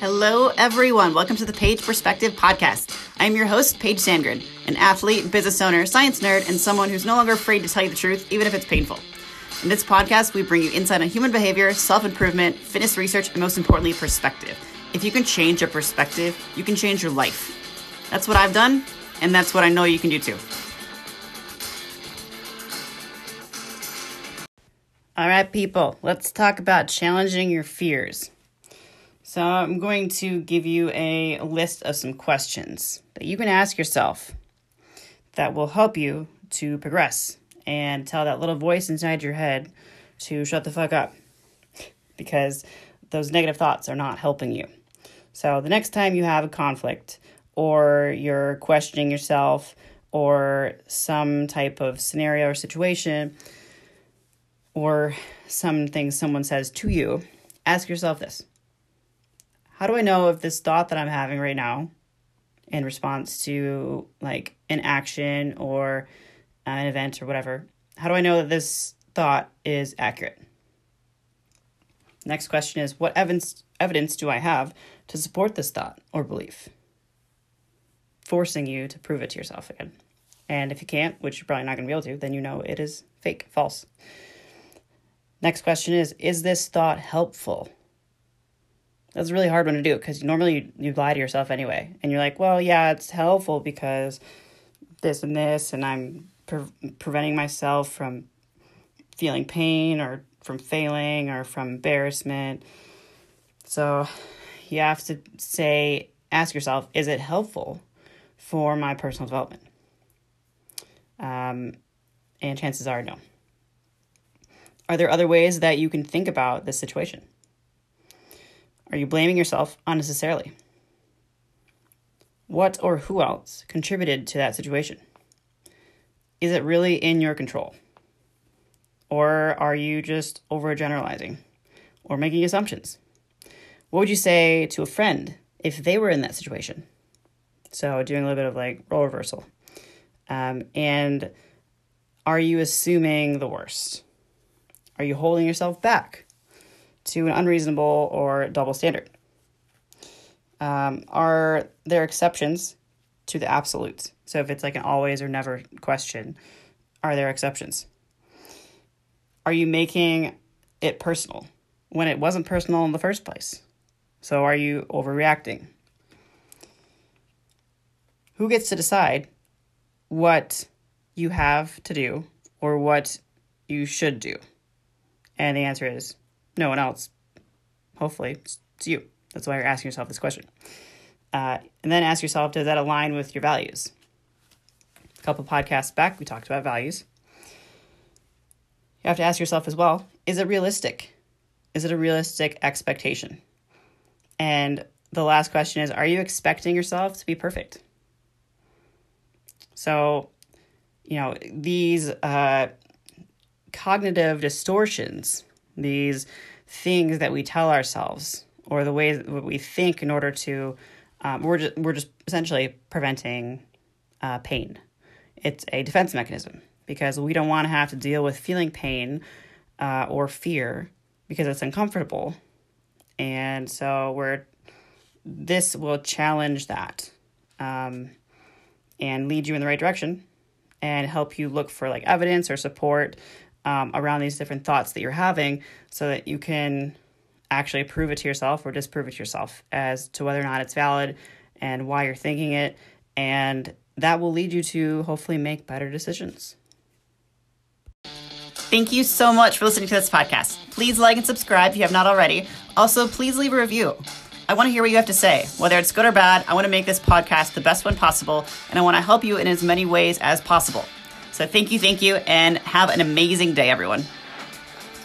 Hello, everyone. Welcome to the Paige Perspective Podcast. I'm your host, Paige Sandgren, an athlete, business owner, science nerd, and someone who's no longer afraid to tell you the truth, even if it's painful. In this podcast, we bring you insight on human behavior, self improvement, fitness research, and most importantly, perspective. If you can change your perspective, you can change your life. That's what I've done, and that's what I know you can do too. All right, people, let's talk about challenging your fears. So, I'm going to give you a list of some questions that you can ask yourself that will help you to progress and tell that little voice inside your head to shut the fuck up because those negative thoughts are not helping you. So, the next time you have a conflict or you're questioning yourself or some type of scenario or situation or something someone says to you, ask yourself this how do I know if this thought that I'm having right now in response to like an action or an event or whatever, how do I know that this thought is accurate? Next question is what evidence evidence do I have to support this thought or belief? Forcing you to prove it to yourself again. And if you can't, which you're probably not going to be able to, then you know it is fake, false. Next question is Is this thought helpful? That's a really hard one to do because normally you, you lie to yourself anyway. And you're like, well, yeah, it's helpful because this and this, and I'm pre- preventing myself from feeling pain or from failing or from embarrassment. So you have to say, ask yourself, is it helpful for my personal development? Um, and chances are no. Are there other ways that you can think about this situation? Are you blaming yourself unnecessarily? What or who else contributed to that situation? Is it really in your control? Or are you just overgeneralizing or making assumptions? What would you say to a friend if they were in that situation? So, doing a little bit of like role reversal. Um, and are you assuming the worst? Are you holding yourself back? To an unreasonable or double standard? Um, are there exceptions to the absolutes? So if it's like an always or never question, are there exceptions? Are you making it personal when it wasn't personal in the first place? So are you overreacting? Who gets to decide what you have to do or what you should do? And the answer is no one else. Hopefully, it's, you. That's why you're asking yourself this question. Uh, and then ask yourself, does that align with your values? A couple podcasts back, we talked about values. You have to ask yourself as well, is it realistic? Is it a realistic expectation? And the last question is, are you expecting yourself to be perfect? So, you know, these uh, cognitive distortions these things that we tell ourselves or the ways that we think in order to um, we're just we're just essentially preventing uh, pain. It's a defense mechanism because we don't want to have to deal with feeling pain uh, or fear because it's uncomfortable, and so we're this will challenge that um, and lead you in the right direction and help you look for like evidence or support um, around these different thoughts that you're having so that you can actually prove it to yourself or disprove it to yourself as to whether or not it's valid and why you're thinking it. And that will lead you to hopefully make better decisions. Thank you so much for listening to this podcast. Please like and subscribe if you have not already. Also, please leave a review. I want to hear what you have to say. Whether it's good or bad, I want to make this podcast the best one possible, and I want to help you in as many ways as possible. So thank you, thank you, and have an amazing day, everyone.